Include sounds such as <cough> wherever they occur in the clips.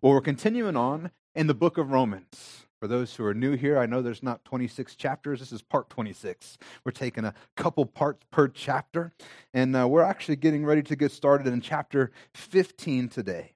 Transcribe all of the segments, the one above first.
Well, we're continuing on in the book of Romans. For those who are new here, I know there's not 26 chapters. This is part 26. We're taking a couple parts per chapter, and uh, we're actually getting ready to get started in chapter 15 today.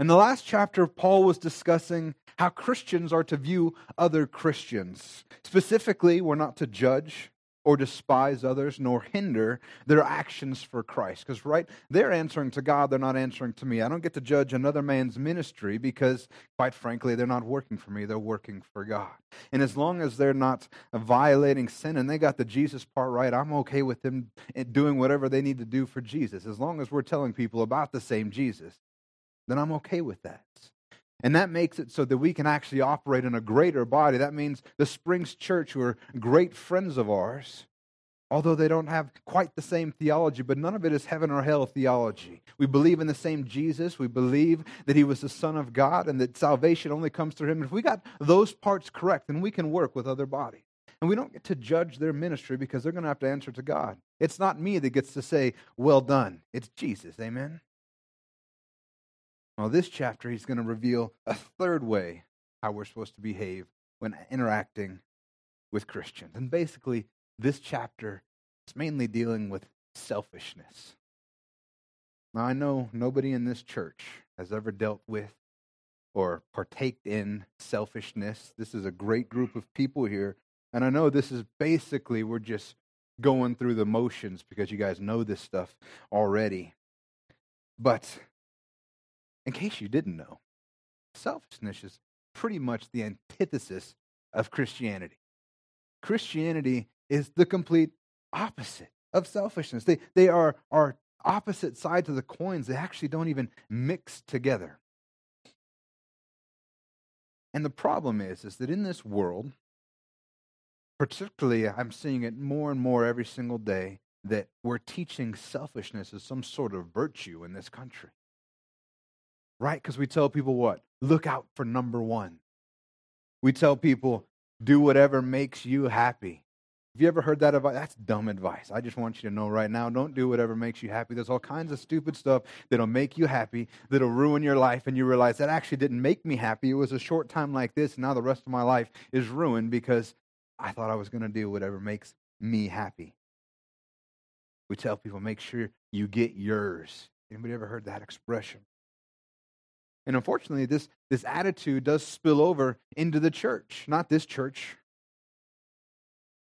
In the last chapter, Paul was discussing how Christians are to view other Christians. Specifically, we're not to judge, or despise others nor hinder their actions for Christ. Because, right, they're answering to God, they're not answering to me. I don't get to judge another man's ministry because, quite frankly, they're not working for me, they're working for God. And as long as they're not violating sin and they got the Jesus part right, I'm okay with them eh, doing whatever they need to do for Jesus. As long as we're telling people about the same Jesus, then I'm okay with that. And that makes it so that we can actually operate in a greater body. That means the Springs Church, who are great friends of ours, although they don't have quite the same theology, but none of it is heaven or hell theology. We believe in the same Jesus. We believe that he was the Son of God and that salvation only comes through him. If we got those parts correct, then we can work with other bodies. And we don't get to judge their ministry because they're going to have to answer to God. It's not me that gets to say, well done. It's Jesus. Amen? Well, this chapter, he's going to reveal a third way how we're supposed to behave when interacting with Christians. And basically, this chapter is mainly dealing with selfishness. Now, I know nobody in this church has ever dealt with or partaked in selfishness. This is a great group of people here. And I know this is basically, we're just going through the motions because you guys know this stuff already. But in case you didn't know, selfishness is pretty much the antithesis of Christianity. Christianity is the complete opposite of selfishness. They, they are, are opposite sides of the coins. They actually don't even mix together. And the problem is, is that in this world, particularly I'm seeing it more and more every single day, that we're teaching selfishness as some sort of virtue in this country right? Because we tell people what? Look out for number one. We tell people, do whatever makes you happy. Have you ever heard that advice? That's dumb advice. I just want you to know right now don't do whatever makes you happy. There's all kinds of stupid stuff that'll make you happy, that'll ruin your life, and you realize that actually didn't make me happy. It was a short time like this, and now the rest of my life is ruined because I thought I was going to do whatever makes me happy. We tell people, make sure you get yours. Anybody ever heard that expression? And unfortunately, this, this attitude does spill over into the church. Not this church.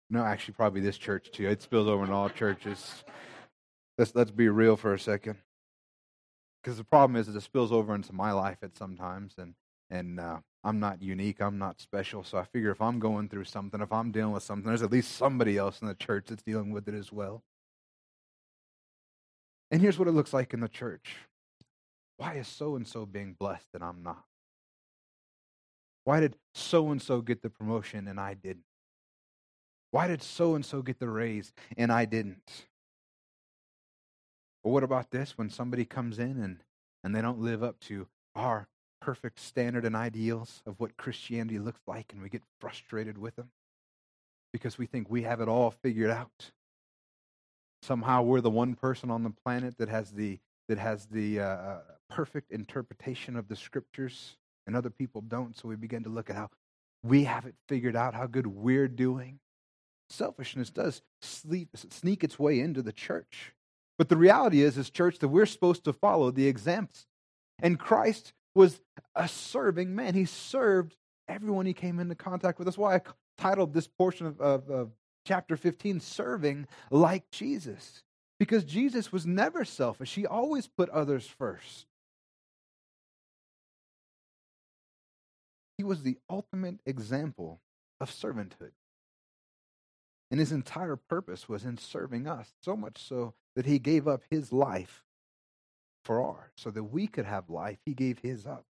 No, actually, probably this church too. It spills over in all churches. Let's, let's be real for a second. Because the problem is that it spills over into my life at sometimes. And, and uh, I'm not unique. I'm not special. So I figure if I'm going through something, if I'm dealing with something, there's at least somebody else in the church that's dealing with it as well. And here's what it looks like in the church why is so and so being blessed and I'm not? Why did so and so get the promotion and I didn't? Why did so and so get the raise and I didn't? Or what about this when somebody comes in and, and they don't live up to our perfect standard and ideals of what Christianity looks like and we get frustrated with them because we think we have it all figured out? Somehow we're the one person on the planet that has the that has the uh, uh perfect interpretation of the scriptures and other people don't. So we begin to look at how we have it figured out, how good we're doing. Selfishness does sleep, sneak its way into the church. But the reality is, as church, that we're supposed to follow the examples. And Christ was a serving man. He served everyone he came into contact with. That's why I titled this portion of, of, of chapter 15, Serving Like Jesus. Because Jesus was never selfish, he always put others first. He was the ultimate example of servanthood. And his entire purpose was in serving us, so much so that he gave up his life for ours. So that we could have life, he gave his up.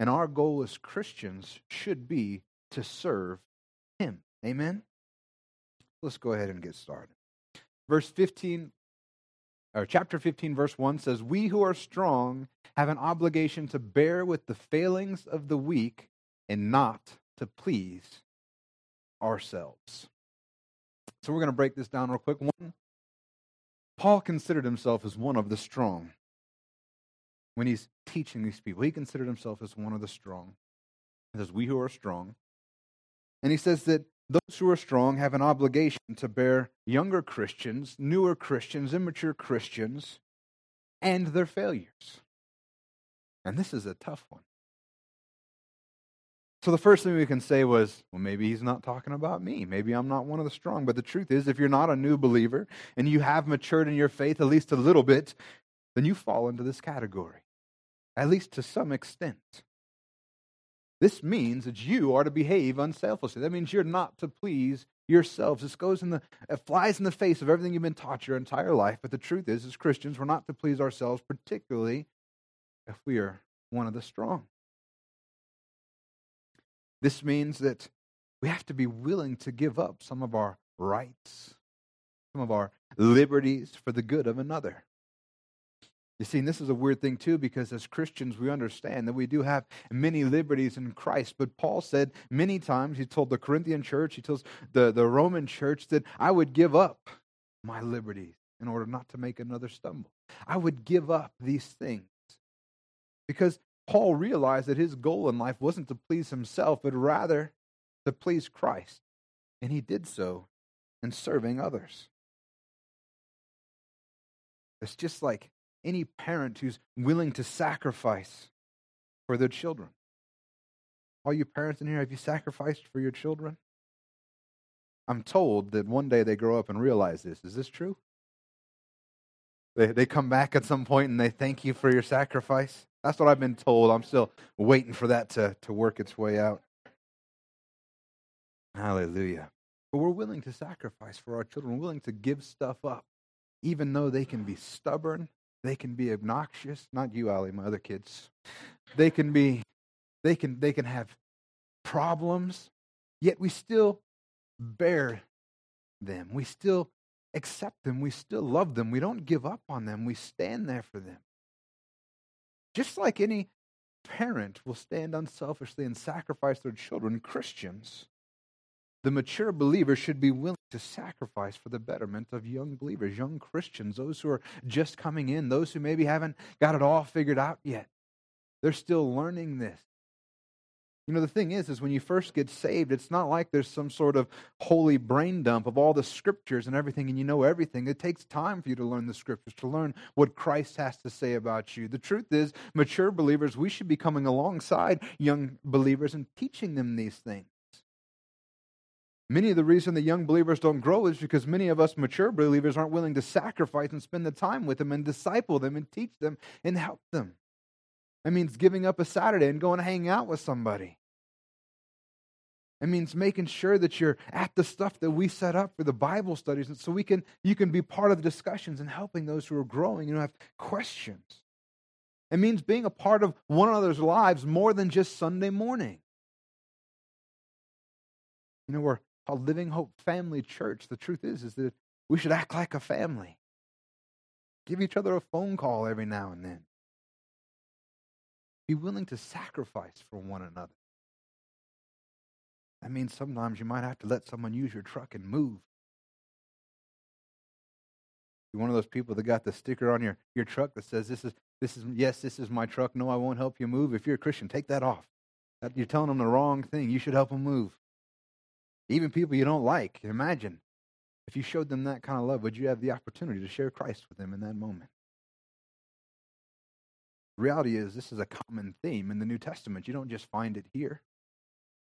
And our goal as Christians should be to serve him. Amen? Let's go ahead and get started. Verse 15 or chapter 15, verse 1 says, We who are strong have an obligation to bear with the failings of the weak and not to please ourselves. So we're going to break this down real quick. One, Paul considered himself as one of the strong. when he's teaching these people. He considered himself as one of the strong. He says, We who are strong. And he says that those who are strong have an obligation to bear younger Christians, newer Christians, immature Christians, and their failures. And this is a tough one. So the first thing we can say was, well, maybe he's not talking about me. Maybe I'm not one of the strong. But the truth is, if you're not a new believer and you have matured in your faith at least a little bit, then you fall into this category, at least to some extent. This means that you are to behave unselfishly. That means you're not to please yourselves. This goes in the it flies in the face of everything you've been taught your entire life. But the truth is, as Christians, we're not to please ourselves, particularly if we are one of the strong. This means that we have to be willing to give up some of our rights, some of our liberties for the good of another. You see, and this is a weird thing too, because as Christians, we understand that we do have many liberties in Christ. But Paul said many times, he told the Corinthian church, he tells the, the Roman church that I would give up my liberties in order not to make another stumble. I would give up these things. Because Paul realized that his goal in life wasn't to please himself, but rather to please Christ. And he did so in serving others. It's just like any parent who's willing to sacrifice for their children. All you parents in here, have you sacrificed for your children? I'm told that one day they grow up and realize this. Is this true? They, they come back at some point and they thank you for your sacrifice. That's what I've been told. I'm still waiting for that to, to work its way out. Hallelujah. But we're willing to sacrifice for our children, we're willing to give stuff up, even though they can be stubborn, they can be obnoxious. Not you, Ali, my other kids. They can be, they can, they can have problems, yet we still bear them. We still accept them. We still love them. We don't give up on them. We stand there for them. Just like any parent will stand unselfishly and sacrifice their children, Christians, the mature believer should be willing to sacrifice for the betterment of young believers, young Christians, those who are just coming in, those who maybe haven't got it all figured out yet. They're still learning this. You know, the thing is, is when you first get saved, it's not like there's some sort of holy brain dump of all the scriptures and everything, and you know everything. It takes time for you to learn the scriptures, to learn what Christ has to say about you. The truth is, mature believers, we should be coming alongside young believers and teaching them these things. Many of the reason the young believers don't grow is because many of us mature believers aren't willing to sacrifice and spend the time with them and disciple them and teach them and help them. It means giving up a Saturday and going to hang out with somebody. It means making sure that you're at the stuff that we set up for the Bible studies, and so we can you can be part of the discussions and helping those who are growing and have questions. It means being a part of one another's lives more than just Sunday morning. You know, we're called Living Hope Family Church. The truth is, is that we should act like a family. Give each other a phone call every now and then. Be willing to sacrifice for one another. That means sometimes you might have to let someone use your truck and move. You're one of those people that got the sticker on your, your truck that says, This is this is yes, this is my truck. No, I won't help you move. If you're a Christian, take that off. You're telling them the wrong thing. You should help them move. Even people you don't like. Imagine if you showed them that kind of love, would you have the opportunity to share Christ with them in that moment? Reality is, this is a common theme in the New Testament. You don't just find it here.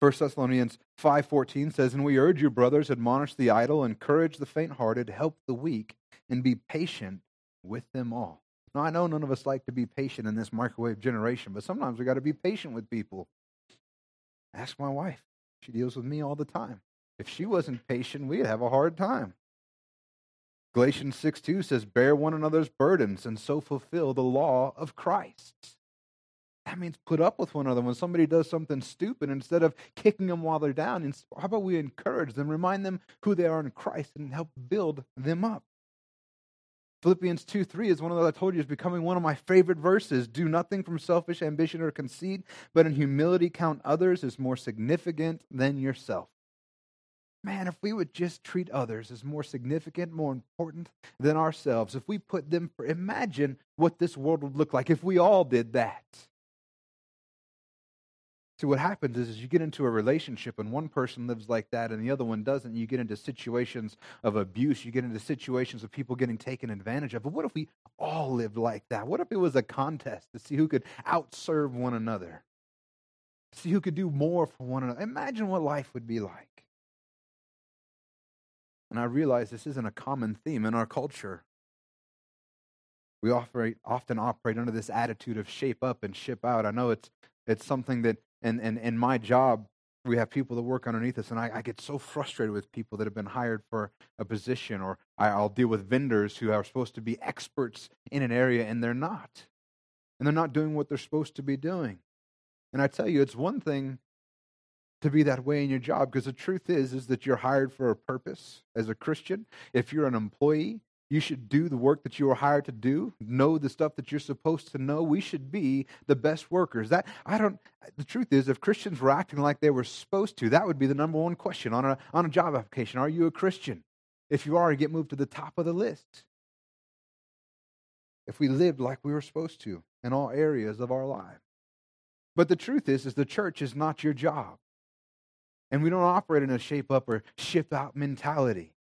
1 Thessalonians 5:14 says, "And we urge you, brothers, admonish the idle, encourage the faint-hearted, help the weak, and be patient with them all." Now, I know none of us like to be patient in this microwave generation, but sometimes we got to be patient with people. Ask my wife. She deals with me all the time. If she wasn't patient, we'd have a hard time. Galatians 6 2 says, Bear one another's burdens and so fulfill the law of Christ. That means put up with one another. When somebody does something stupid, instead of kicking them while they're down, how about we encourage them, remind them who they are in Christ, and help build them up? Philippians 2 3 is one of those I told you is becoming one of my favorite verses. Do nothing from selfish ambition or conceit, but in humility count others as more significant than yourself. Man, if we would just treat others as more significant, more important than ourselves, if we put them, for, imagine what this world would look like if we all did that. See, what happens is, is you get into a relationship and one person lives like that and the other one doesn't. You get into situations of abuse. You get into situations of people getting taken advantage of. But what if we all lived like that? What if it was a contest to see who could outserve one another? See who could do more for one another. Imagine what life would be like. And I realize this isn't a common theme in our culture. We often operate under this attitude of shape up and ship out. I know it's, it's something that and and in my job we have people that work underneath us and I, I, get so frustrated with people that have been hired for a position or I, will deal with vendors who are supposed to be experts in an area and they're not and they're not doing what they're supposed to be doing and i tell you it's one thing to be that way in your job because the truth is is that you're hired for a purpose as a christian if you're an employee you should do the work that you were hired to do, know the stuff that you're supposed to know. We should be the best workers. That I don't the truth is if Christians were acting like they were supposed to, that would be the number one question on a on a job application. Are you a Christian? If you are, you get moved to the top of the list. If we lived like we were supposed to in all areas of our life. But the truth is is the church is not your job. And we don't operate in a shape up or ship out mentality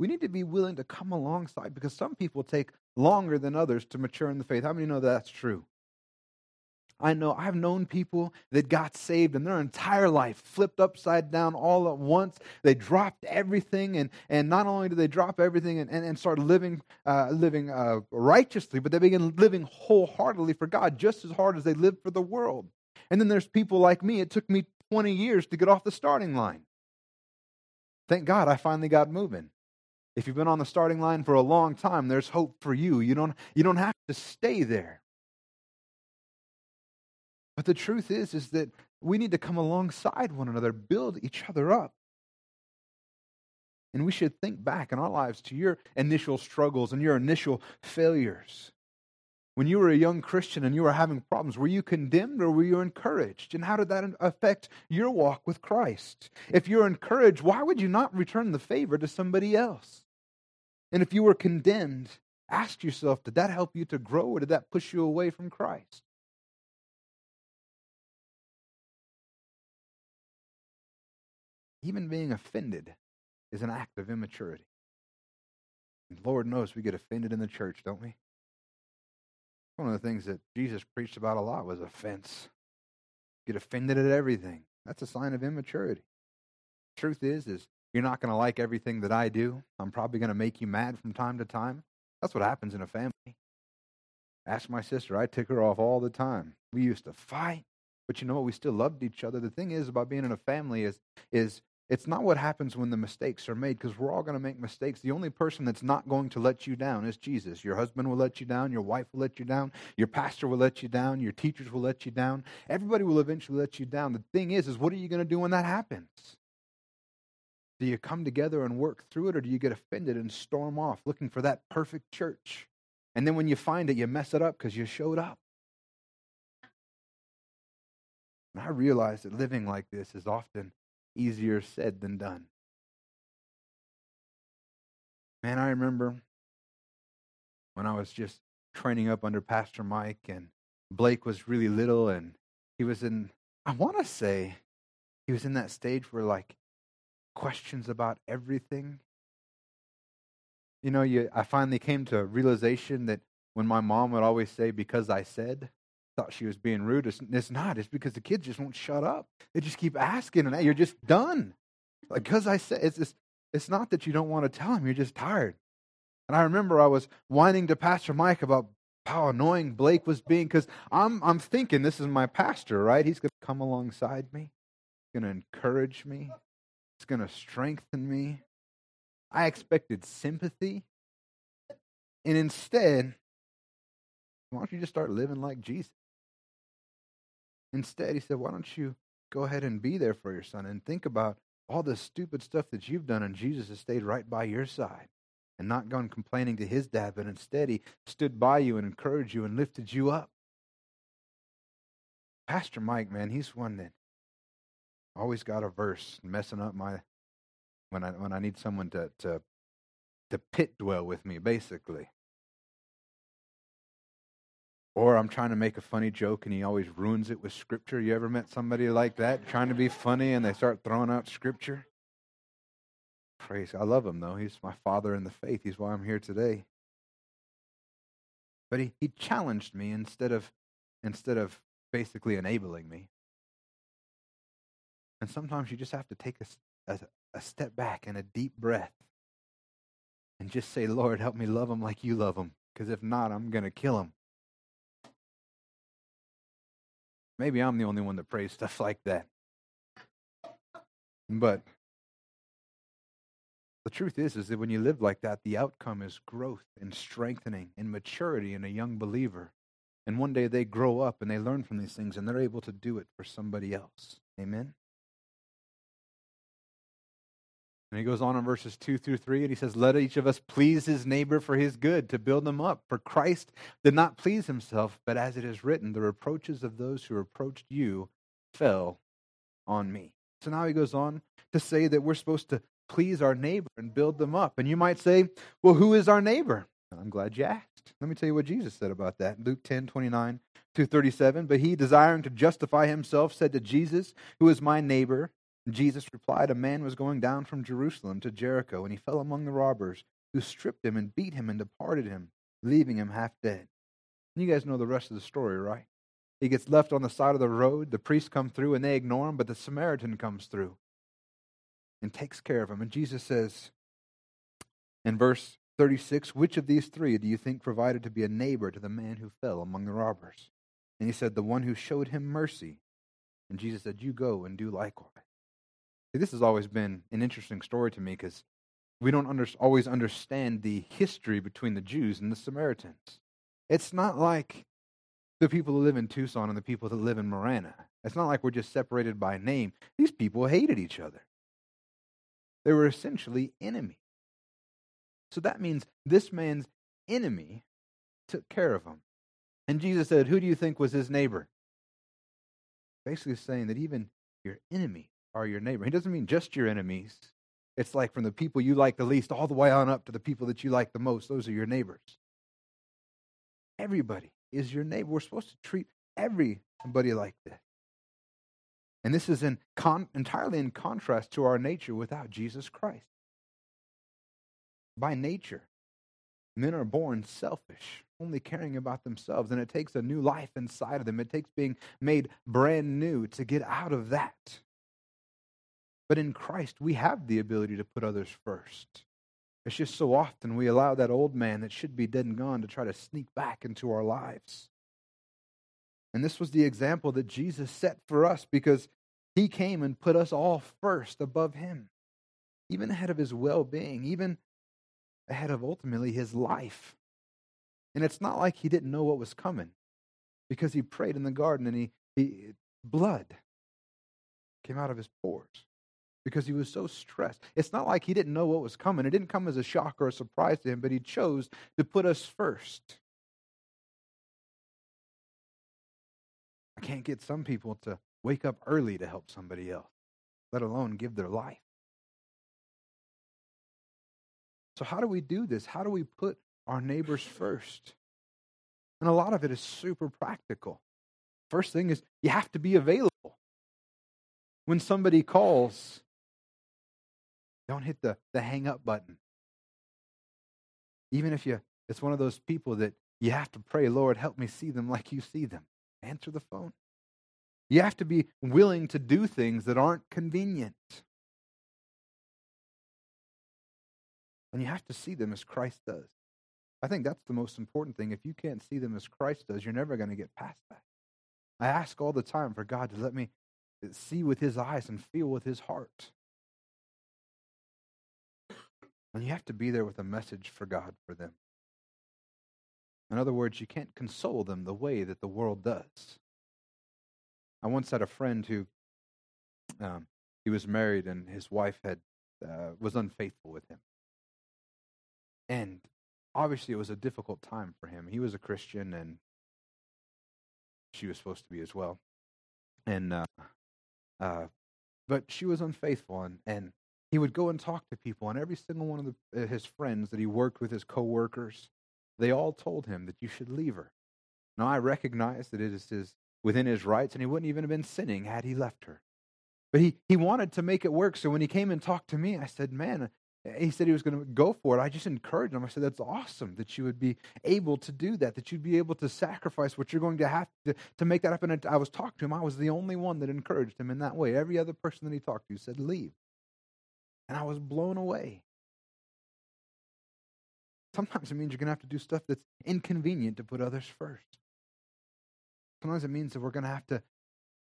we need to be willing to come alongside because some people take longer than others to mature in the faith. How many know that's true? I know I've known people that got saved and their entire life flipped upside down all at once. They dropped everything, and, and not only did they drop everything and, and, and start living, uh, living uh, righteously, but they began living wholeheartedly for God just as hard as they lived for the world. And then there's people like me. It took me 20 years to get off the starting line. Thank God I finally got moving. If you've been on the starting line for a long time, there's hope for you. You don't, you don't have to stay there. But the truth is, is that we need to come alongside one another, build each other up. And we should think back in our lives to your initial struggles and your initial failures. When you were a young Christian and you were having problems, were you condemned or were you encouraged? And how did that affect your walk with Christ? If you're encouraged, why would you not return the favor to somebody else? And if you were condemned, ask yourself did that help you to grow or did that push you away from Christ? Even being offended is an act of immaturity. And Lord knows we get offended in the church, don't we? One of the things that Jesus preached about a lot was offense. Get offended at everything. That's a sign of immaturity. Truth is, is you're not going to like everything that I do. I'm probably going to make you mad from time to time. That's what happens in a family. Ask my sister. I tick her off all the time. We used to fight, but you know what? We still loved each other. The thing is about being in a family is is it's not what happens when the mistakes are made because we're all going to make mistakes. The only person that's not going to let you down is Jesus. Your husband will let you down. Your wife will let you down. Your pastor will let you down. Your teachers will let you down. Everybody will eventually let you down. The thing is, is what are you going to do when that happens? Do you come together and work through it, or do you get offended and storm off looking for that perfect church? And then when you find it, you mess it up because you showed up. And I realize that living like this is often easier said than done. Man, I remember when I was just training up under Pastor Mike, and Blake was really little, and he was in, I want to say, he was in that stage where like questions about everything. You know, you, I finally came to a realization that when my mom would always say, because I said, thought she was being rude. It's, it's not. It's because the kids just won't shut up. They just keep asking, and you're just done. Because I said, it's, just, it's not that you don't want to tell them, you're just tired. And I remember I was whining to Pastor Mike about how annoying Blake was being because I'm, I'm thinking this is my pastor, right? He's going to come alongside me, he's going to encourage me, it's going to strengthen me. I expected sympathy. And instead, why don't you just start living like Jesus? Instead, he said, why don't you go ahead and be there for your son and think about all the stupid stuff that you've done, and Jesus has stayed right by your side and not gone complaining to his dad, but instead he stood by you and encouraged you and lifted you up. Pastor Mike, man, he's one that always got a verse messing up my when I when I need someone to to to pit dwell with me, basically. Or I'm trying to make a funny joke and he always ruins it with scripture. You ever met somebody like that trying to be funny and they start throwing out scripture? Praise. I love him though. He's my father in the faith. He's why I'm here today. But he, he challenged me instead of instead of basically enabling me. And sometimes you just have to take a, a, a step back and a deep breath and just say, Lord, help me love him like you love him. Because if not, I'm going to kill him. Maybe I'm the only one that prays stuff like that. But the truth is, is that when you live like that, the outcome is growth and strengthening and maturity in a young believer. And one day they grow up and they learn from these things and they're able to do it for somebody else. Amen? And he goes on in verses 2 through 3, and he says, Let each of us please his neighbor for his good, to build them up. For Christ did not please himself, but as it is written, the reproaches of those who reproached you fell on me. So now he goes on to say that we're supposed to please our neighbor and build them up. And you might say, Well, who is our neighbor? I'm glad you asked. Let me tell you what Jesus said about that. Luke 10 29 to 37. But he, desiring to justify himself, said to Jesus, Who is my neighbor? Jesus replied, A man was going down from Jerusalem to Jericho, and he fell among the robbers, who stripped him and beat him and departed him, leaving him half dead. You guys know the rest of the story, right? He gets left on the side of the road. The priests come through and they ignore him, but the Samaritan comes through and takes care of him. And Jesus says in verse 36, Which of these three do you think provided to be a neighbor to the man who fell among the robbers? And he said, The one who showed him mercy. And Jesus said, You go and do likewise. This has always been an interesting story to me because we don't under, always understand the history between the Jews and the Samaritans. It's not like the people who live in Tucson and the people that live in Marana. It's not like we're just separated by name. These people hated each other. They were essentially enemies. So that means this man's enemy took care of him. And Jesus said, Who do you think was his neighbor? Basically saying that even your enemy are your neighbor. He doesn't mean just your enemies. It's like from the people you like the least all the way on up to the people that you like the most. Those are your neighbors. Everybody is your neighbor. We're supposed to treat everybody like this. And this is in con- entirely in contrast to our nature without Jesus Christ. By nature, men are born selfish, only caring about themselves. And it takes a new life inside of them. It takes being made brand new to get out of that. But in Christ, we have the ability to put others first. It's just so often we allow that old man that should be dead and gone to try to sneak back into our lives. And this was the example that Jesus set for us because he came and put us all first above him, even ahead of his well being, even ahead of ultimately his life. And it's not like he didn't know what was coming because he prayed in the garden and he, he blood came out of his pores because he was so stressed. It's not like he didn't know what was coming. It didn't come as a shock or a surprise to him, but he chose to put us first. I can't get some people to wake up early to help somebody else, let alone give their life. So, how do we do this? How do we put our neighbors first? And a lot of it is super practical. First thing is you have to be available. When somebody calls, don't hit the, the hang up button. Even if you it's one of those people that you have to pray, Lord, help me see them like you see them. Answer the phone. You have to be willing to do things that aren't convenient. And you have to see them as Christ does. I think that's the most important thing. If you can't see them as Christ does, you're never going to get past that. I ask all the time for God to let me eh, see with his eyes and feel with his heart. And you have to be there with a message for God for them. In other words, you can't console them the way that the world does. I once had a friend who um, he was married and his wife had uh, was unfaithful with him, and obviously it was a difficult time for him. He was a Christian and she was supposed to be as well, and uh, uh, but she was unfaithful and and he would go and talk to people, and every single one of the, uh, his friends that he worked with, his coworkers, they all told him that you should leave her. Now, I recognize that it is his, within his rights, and he wouldn't even have been sinning had he left her. But he, he wanted to make it work. So when he came and talked to me, I said, Man, he said he was going to go for it. I just encouraged him. I said, That's awesome that you would be able to do that, that you'd be able to sacrifice what you're going to have to, to make that happen. And I was talking to him. I was the only one that encouraged him in that way. Every other person that he talked to said, Leave. And I was blown away. Sometimes it means you're going to have to do stuff that's inconvenient to put others first. Sometimes it means that we're going to have to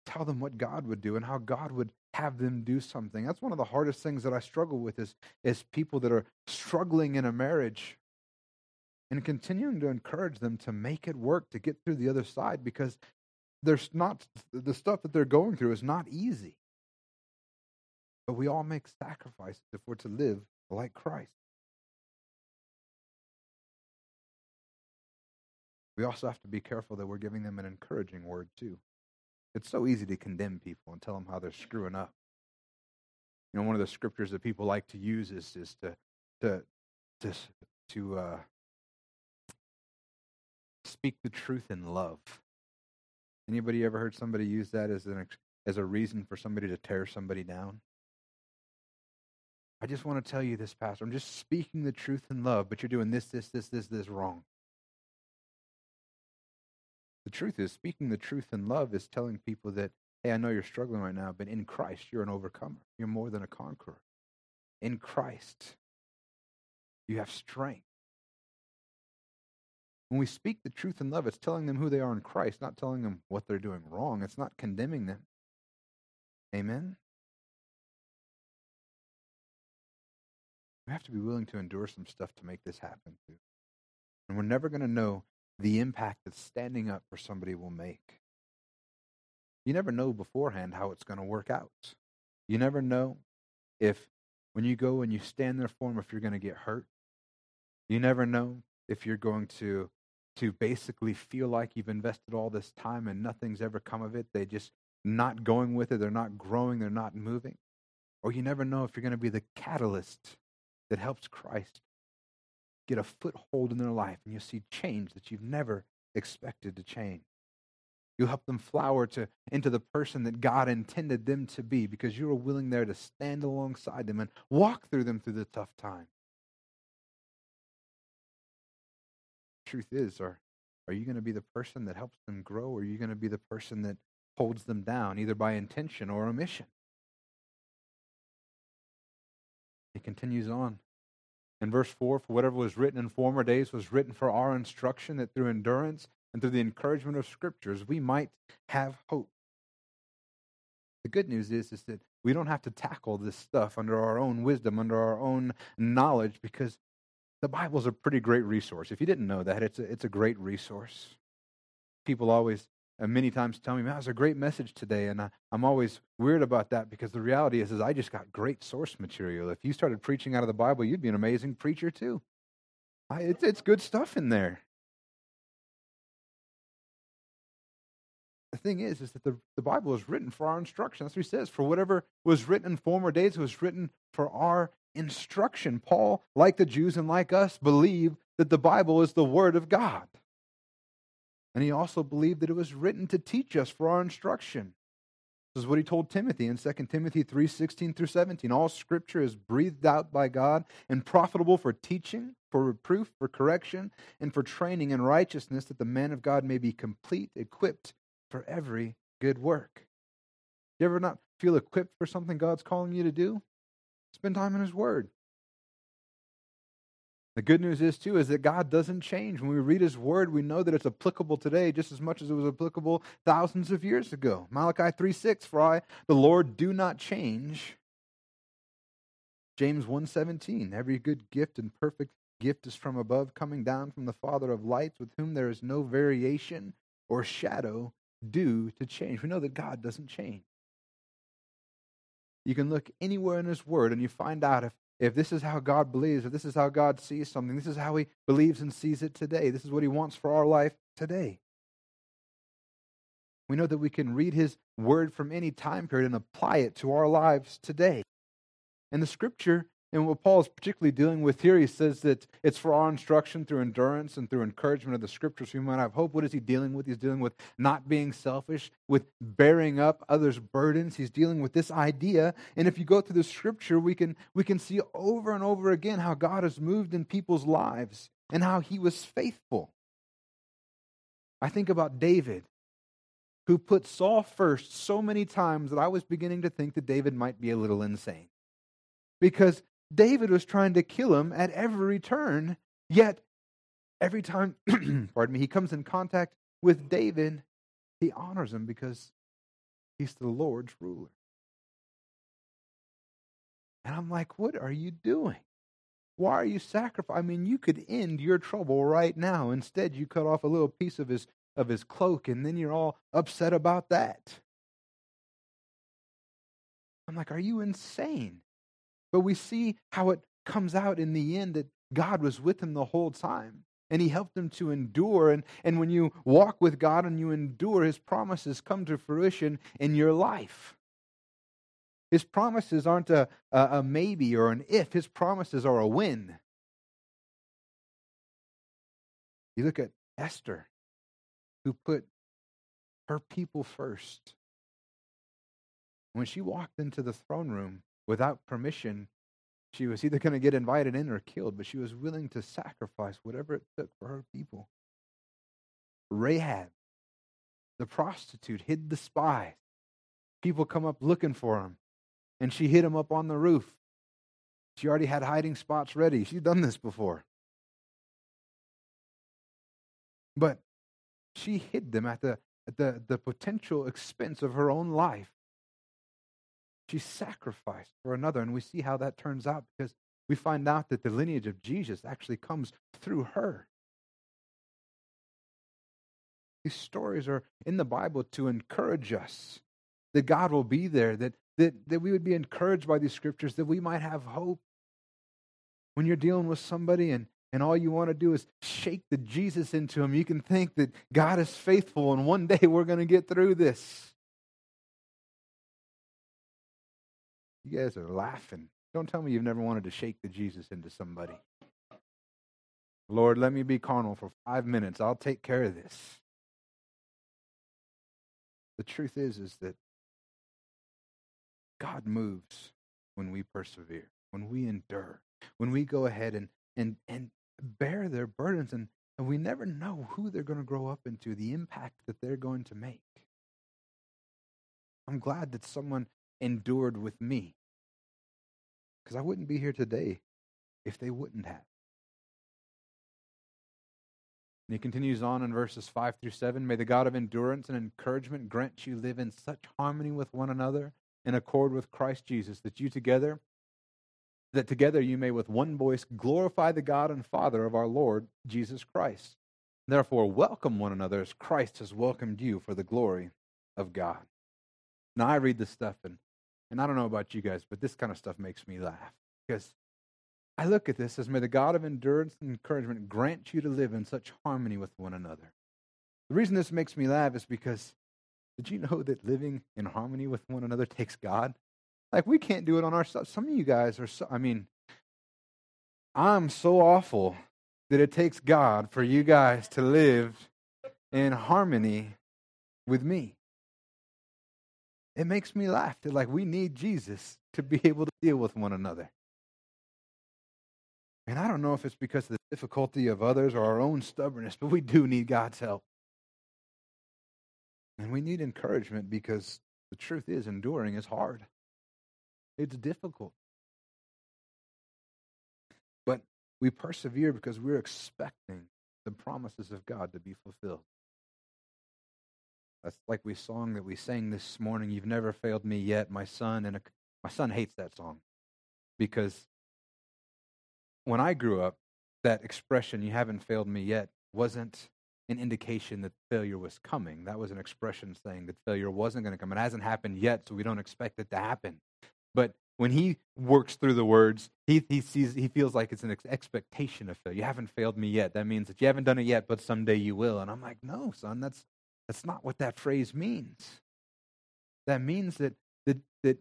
tell them what God would do and how God would have them do something. That's one of the hardest things that I struggle with is, is people that are struggling in a marriage and continuing to encourage them to make it work to get through the other side because there's not the stuff that they're going through is not easy. But we all make sacrifices if we're to live like Christ. We also have to be careful that we're giving them an encouraging word too. It's so easy to condemn people and tell them how they're screwing up. You know, one of the scriptures that people like to use is, is to to to to uh, speak the truth in love. Anybody ever heard somebody use that as an as a reason for somebody to tear somebody down? I just want to tell you this, Pastor. I'm just speaking the truth in love, but you're doing this, this, this, this, this wrong. The truth is, speaking the truth in love is telling people that, hey, I know you're struggling right now, but in Christ, you're an overcomer. You're more than a conqueror. In Christ, you have strength. When we speak the truth in love, it's telling them who they are in Christ, not telling them what they're doing wrong. It's not condemning them. Amen? We have to be willing to endure some stuff to make this happen, too. And we're never going to know the impact that standing up for somebody will make. You never know beforehand how it's going to work out. You never know if when you go and you stand there for them, if you're going to get hurt. You never know if you're going to to basically feel like you've invested all this time and nothing's ever come of it. They just not going with it. They're not growing. They're not moving. Or you never know if you're going to be the catalyst that helps Christ get a foothold in their life and you'll see change that you've never expected to change. You'll help them flower to, into the person that God intended them to be because you are willing there to stand alongside them and walk through them through the tough time. Truth is, are, are you going to be the person that helps them grow or are you going to be the person that holds them down, either by intention or omission? He continues on. In verse 4, for whatever was written in former days was written for our instruction, that through endurance and through the encouragement of scriptures we might have hope. The good news is, is that we don't have to tackle this stuff under our own wisdom, under our own knowledge, because the Bible's a pretty great resource. If you didn't know that, it's a, it's a great resource. People always and many times tell me, man, it was a great message today. And I, am always weird about that because the reality is, is I just got great source material. If you started preaching out of the Bible, you'd be an amazing preacher too. I, it's, it's good stuff in there. The thing is, is that the, the Bible is written for our instruction. That's what he says. For whatever was written in former days was written for our instruction. Paul, like the Jews and like us, believe that the Bible is the Word of God. And he also believed that it was written to teach us for our instruction. This is what he told Timothy in 2 Timothy 3:16 through 17. All scripture is breathed out by God and profitable for teaching, for reproof, for correction, and for training in righteousness that the man of God may be complete, equipped for every good work. You ever not feel equipped for something God's calling you to do? Spend time in his word. The good news is, too, is that God doesn't change. When we read His Word, we know that it's applicable today just as much as it was applicable thousands of years ago. Malachi 3 6, for I, the Lord, do not change. James 1:17 Every good gift and perfect gift is from above coming down from the father of lights with whom there is no variation or shadow due to change. We know that God doesn't change. You can look anywhere in his word and you find out if if this is how God believes, if this is how God sees something, this is how He believes and sees it today, this is what He wants for our life today. We know that we can read His word from any time period and apply it to our lives today. And the scripture and what Paul is particularly dealing with here, he says that it's for our instruction through endurance and through encouragement of the scriptures. We might have hope. What is he dealing with? He's dealing with not being selfish, with bearing up others' burdens. He's dealing with this idea. And if you go through the scripture, we can, we can see over and over again how God has moved in people's lives and how he was faithful. I think about David, who put Saul first so many times that I was beginning to think that David might be a little insane. Because David was trying to kill him at every turn, yet every time, <clears throat> pardon me, he comes in contact with David, he honors him because he's the Lord's ruler. And I'm like, what are you doing? Why are you sacrificing? I mean, you could end your trouble right now. Instead, you cut off a little piece of his of his cloak, and then you're all upset about that. I'm like, are you insane? But we see how it comes out in the end that God was with him the whole time. And he helped him to endure. And, and when you walk with God and you endure, his promises come to fruition in your life. His promises aren't a, a, a maybe or an if, his promises are a win. You look at Esther, who put her people first. When she walked into the throne room, without permission, she was either going to get invited in or killed, but she was willing to sacrifice whatever it took for her people. Rahab, the prostitute, hid the spies. People come up looking for him, and she hid him up on the roof. She already had hiding spots ready. She'd done this before. But she hid them at the, at the, the potential expense of her own life. She sacrificed for another. And we see how that turns out because we find out that the lineage of Jesus actually comes through her. These stories are in the Bible to encourage us that God will be there, that, that, that we would be encouraged by these scriptures, that we might have hope. When you're dealing with somebody and, and all you want to do is shake the Jesus into them, you can think that God is faithful and one day we're going to get through this. You guys are laughing. Don't tell me you've never wanted to shake the Jesus into somebody. Lord, let me be carnal for five minutes. I'll take care of this. The truth is, is that God moves when we persevere, when we endure, when we go ahead and and and bear their burdens, and, and we never know who they're going to grow up into, the impact that they're going to make. I'm glad that someone endured with me because I wouldn't be here today if they wouldn't have. And he continues on in verses 5 through 7 May the God of endurance and encouragement grant you live in such harmony with one another in accord with Christ Jesus that you together that together you may with one voice glorify the God and Father of our Lord Jesus Christ. Therefore welcome one another as Christ has welcomed you for the glory of God. Now I read this stuff and and I don't know about you guys, but this kind of stuff makes me laugh because I look at this as may the God of endurance and encouragement grant you to live in such harmony with one another. The reason this makes me laugh is because did you know that living in harmony with one another takes God? Like we can't do it on ourselves. Some of you guys are so, I mean, I'm so awful that it takes God for you guys to live in harmony with me it makes me laugh that like we need Jesus to be <laughs> able to deal with one another. And I don't know if it's because of the difficulty of others or our own stubbornness, but we do need God's help. And we need encouragement because the truth is, enduring is hard. It's difficult. But we persevere because we're expecting the promises of God to be fulfilled. That's like we song that we sang this morning. You've never failed me yet, my son. And a, my son hates that song because when I grew up, that expression, you haven't failed me yet, wasn't an indication that failure was coming. That was an expression saying that failure wasn't going to come. It hasn't happened yet, so we don't expect it to happen. But when he works through the words, he, he sees he feels like it's an ex- expectation of failure. You haven't failed me yet. That means that you haven't done it yet, but someday you will. And I'm like, no, son, that's that's not what that phrase means. That means that, that, that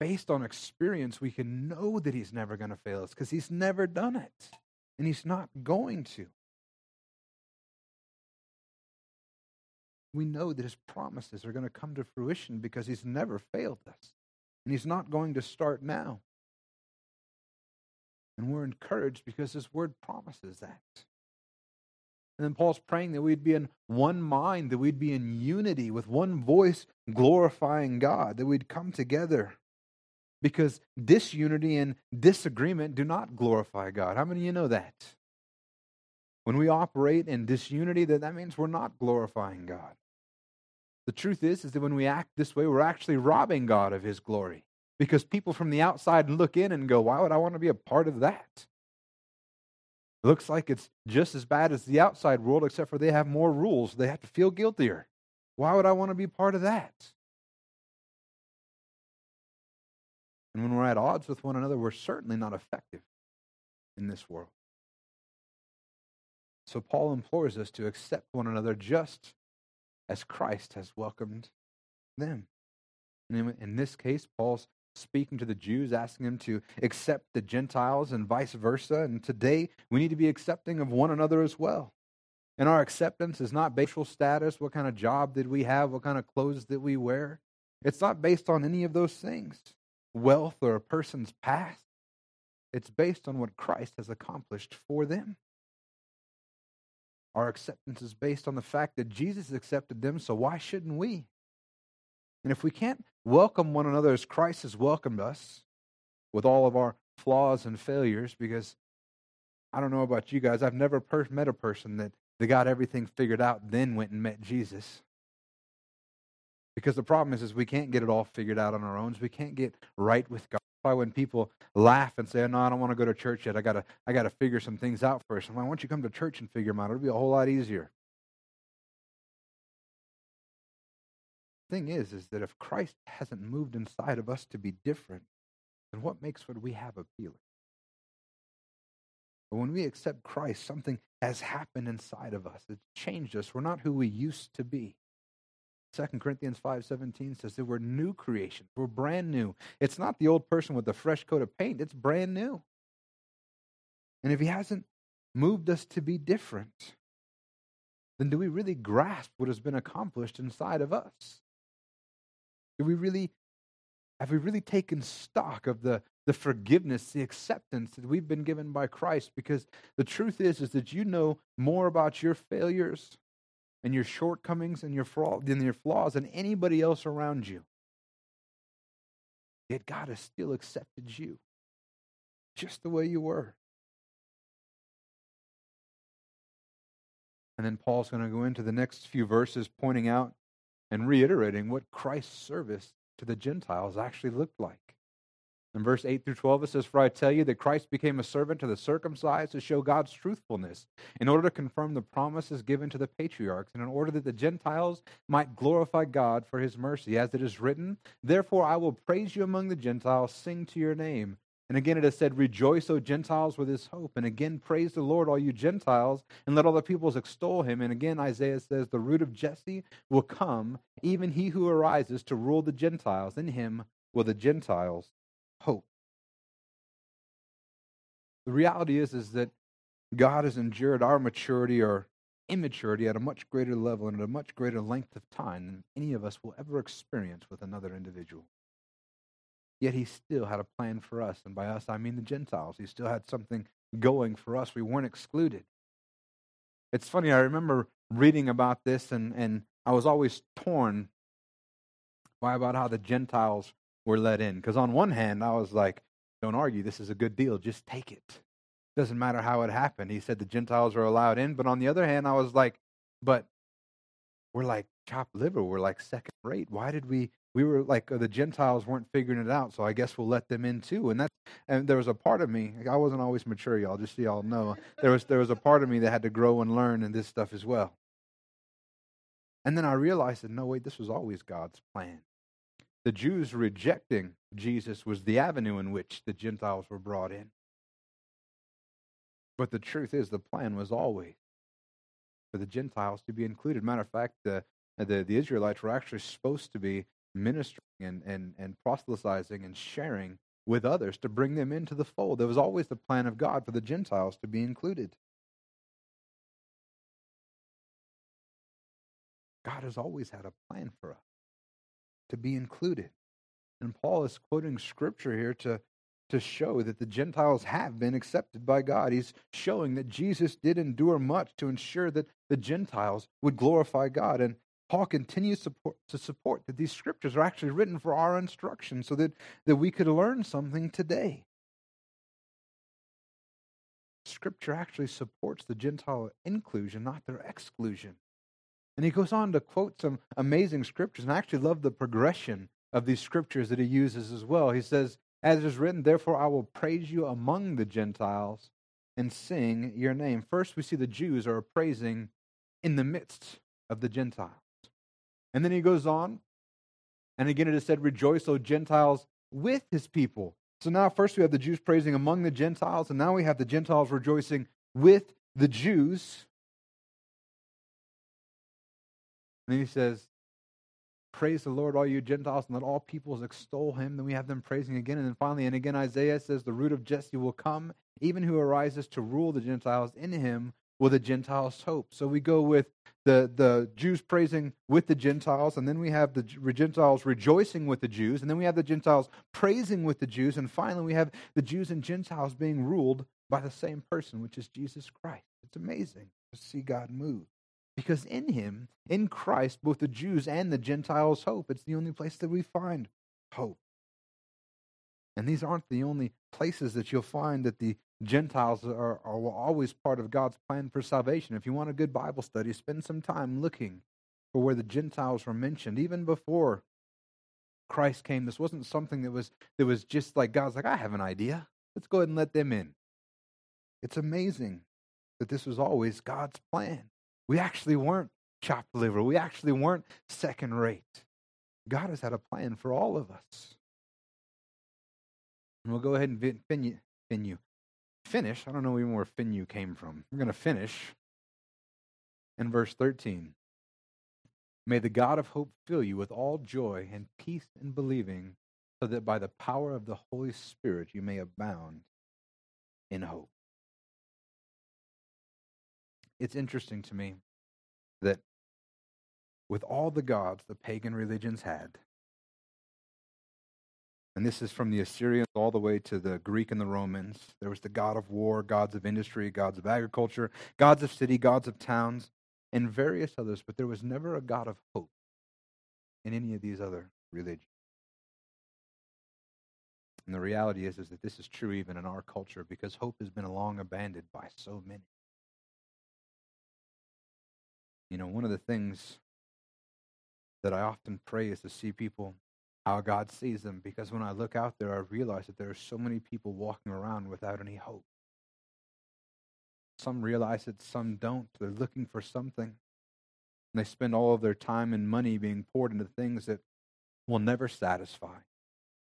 based on experience, we can know that He's never going to fail us because He's never done it. And He's not going to. We know that His promises are going to come to fruition because He's never failed us. And He's not going to start now. And we're encouraged because His Word promises that. And then Paul's praying that we'd be in one mind, that we'd be in unity with one voice glorifying God, that we'd come together. Because disunity and disagreement do not glorify God. How many of you know that? When we operate in disunity, that, that means we're not glorifying God. The truth is, is that when we act this way, we're actually robbing God of his glory. Because people from the outside look in and go, why would I want to be a part of that? Looks like it's just as bad as the outside world, except for they have more rules. They have to feel guiltier. Why would I want to be part of that? And when we're at odds with one another, we're certainly not effective in this world. So Paul implores us to accept one another just as Christ has welcomed them. And in this case, Paul's speaking to the Jews, asking them to accept the Gentiles and vice versa. And today, we need to be accepting of one another as well. And our acceptance is not based on status, what kind of job did we have, what kind of clothes did we wear. It's not based on any of those things, wealth or a person's past. It's based on what Christ has accomplished for them. Our acceptance is based on the fact that Jesus accepted them, so why shouldn't we? And if we can't welcome one another as Christ has welcomed us with all of our flaws and failures, because I don't know about you guys, I've never per- met a person that, that got everything figured out, then went and met Jesus. Because the problem is, is we can't get it all figured out on our own. We can't get right with God. That's why when people laugh and say, "No, I don't want to go to church yet. I gotta, I gotta figure some things out first. I'm like, "Why don't you come to church and figure them out? It'll be a whole lot easier." Thing is, is that if Christ hasn't moved inside of us to be different, then what makes what we have appealing? But when we accept Christ, something has happened inside of us. It's changed us. We're not who we used to be. 2 Corinthians 5:17 says that we're new creations. We're brand new. It's not the old person with a fresh coat of paint. It's brand new. And if he hasn't moved us to be different, then do we really grasp what has been accomplished inside of us? Do we really have we really taken stock of the, the forgiveness, the acceptance that we've been given by Christ? Because the truth is, is that you know more about your failures and your shortcomings and your flaw, than your flaws than anybody else around you. Yet God has still accepted you just the way you were. And then Paul's going to go into the next few verses pointing out and reiterating what Christ's service to the Gentiles actually looked like. In verse 8 through 12, it says, For I tell you that Christ became a servant to the circumcised to show God's truthfulness, in order to confirm the promises given to the patriarchs, and in order that the Gentiles might glorify God for his mercy. As it is written, Therefore I will praise you among the Gentiles, sing to your name. And again it is said, Rejoice, O Gentiles, with his hope. And again, praise the Lord, all you Gentiles, and let all the peoples extol him. And again, Isaiah says, The root of Jesse will come, even he who arises to rule the Gentiles. In him will the Gentiles hope. The reality is, is that God has endured our maturity or immaturity at a much greater level and at a much greater length of time than any of us will ever experience with another individual. Yet he still had a plan for us. And by us, I mean the Gentiles. He still had something going for us. We weren't excluded. It's funny, I remember reading about this, and, and I was always torn by about how the Gentiles were let in. Because on one hand, I was like, don't argue, this is a good deal, just take it. Doesn't matter how it happened. He said the Gentiles are allowed in. But on the other hand, I was like, but we're like chopped liver. We're like second rate. Why did we we were like uh, the Gentiles weren't figuring it out, so I guess we'll let them in too. And that, and there was a part of me. I wasn't always mature, y'all. Just so y'all know, there was there was a part of me that had to grow and learn in this stuff as well. And then I realized that no, wait, this was always God's plan. The Jews rejecting Jesus was the avenue in which the Gentiles were brought in. But the truth is, the plan was always for the Gentiles to be included. Matter of fact, the the, the Israelites were actually supposed to be ministering and, and, and proselytizing and sharing with others to bring them into the fold. There was always the plan of God for the Gentiles to be included. God has always had a plan for us to be included. And Paul is quoting scripture here to, to show that the Gentiles have been accepted by God. He's showing that Jesus did endure much to ensure that the Gentiles would glorify God. And Paul continues support, to support that these scriptures are actually written for our instruction so that, that we could learn something today. Scripture actually supports the Gentile inclusion, not their exclusion. And he goes on to quote some amazing scriptures, and I actually love the progression of these scriptures that he uses as well. He says, As it is written, therefore I will praise you among the Gentiles and sing your name. First, we see the Jews are praising in the midst of the Gentiles. And then he goes on, and again it is said, Rejoice, O Gentiles, with his people. So now, first we have the Jews praising among the Gentiles, and now we have the Gentiles rejoicing with the Jews. And then he says, Praise the Lord, all you Gentiles, and let all peoples extol him. Then we have them praising again. And then finally, and again, Isaiah says, The root of Jesse will come, even who arises to rule the Gentiles. In him will the Gentiles hope. So we go with the, the Jews praising with the Gentiles, and then we have the Gentiles rejoicing with the Jews, and then we have the Gentiles praising with the Jews, and finally we have the Jews and Gentiles being ruled by the same person, which is Jesus Christ. It's amazing to see God move. Because in him, in Christ, both the Jews and the Gentiles hope. It's the only place that we find hope. And these aren't the only places that you'll find that the Gentiles are, are always part of God's plan for salvation. If you want a good Bible study, spend some time looking for where the Gentiles were mentioned, even before Christ came. This wasn't something that was that was just like God's like, I have an idea. Let's go ahead and let them in. It's amazing that this was always God's plan. We actually weren't chopped liver. We actually weren't second rate. God has had a plan for all of us. And we'll go ahead and you. Finish. I don't know even where Finu came from. We're going to finish in verse 13. May the God of hope fill you with all joy and peace in believing, so that by the power of the Holy Spirit you may abound in hope it's interesting to me that with all the gods the pagan religions had, and this is from the Assyrians all the way to the Greek and the Romans. There was the god of war, gods of industry, gods of agriculture, gods of city, gods of towns, and various others, but there was never a god of hope in any of these other religions. And the reality is, is that this is true even in our culture because hope has been long abandoned by so many. You know, one of the things that I often pray is to see people how God sees them because when I look out there, I realize that there are so many people walking around without any hope. Some realize it, some don't. They're looking for something. And they spend all of their time and money being poured into things that will never satisfy,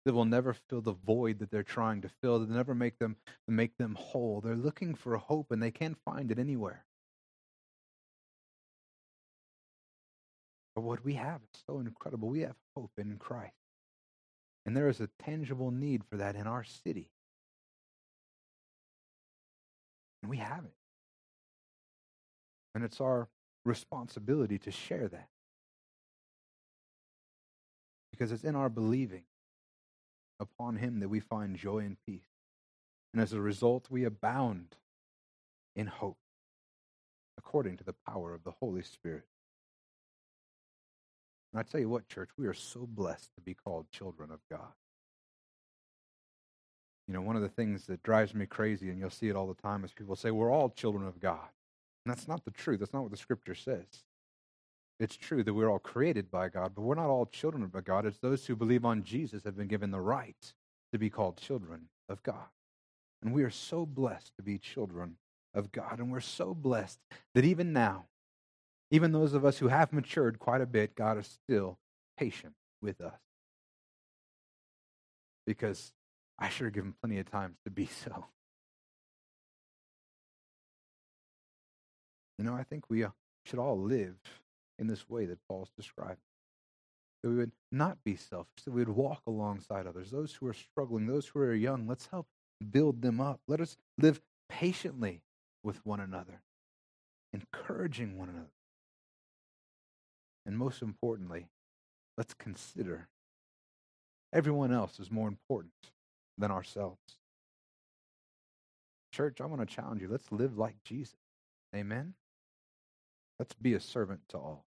that will never fill the void that they're trying to fill, that never make them make them whole. They're looking for hope and they can't find it anywhere. But what we have is so incredible. We have hope in Christ. And there is a tangible need for that in our city. And we have it. And it's our responsibility to share that. Because it's in our believing upon Him that we find joy and peace. And as a result, we abound in hope according to the power of the Holy Spirit. And I tell you what, church, we are so blessed to be called children of God. You know, one of the things that drives me crazy, and you'll see it all the time, is people say, we're all children of God. And that's not the truth. That's not what the scripture says. It's true that we're all created by God, but we're not all children of God. It's those who believe on Jesus have been given the right to be called children of God. And we are so blessed to be children of God. And we're so blessed that even now, even those of us who have matured quite a bit, God is still patient with us. Because I should have given plenty of times to be <laughs> so. You know, I think we uh, should all live in this way that Paul's described. that we would not be selfish, that we would walk alongside others, those who are struggling, those who are young. Let's help build them up. Let us live patiently with one another, encouraging one another. And most importantly, let's consider everyone else is more important than ourselves. Church, I want to challenge you. Let's live like Jesus. Amen. Let's be a servant to all.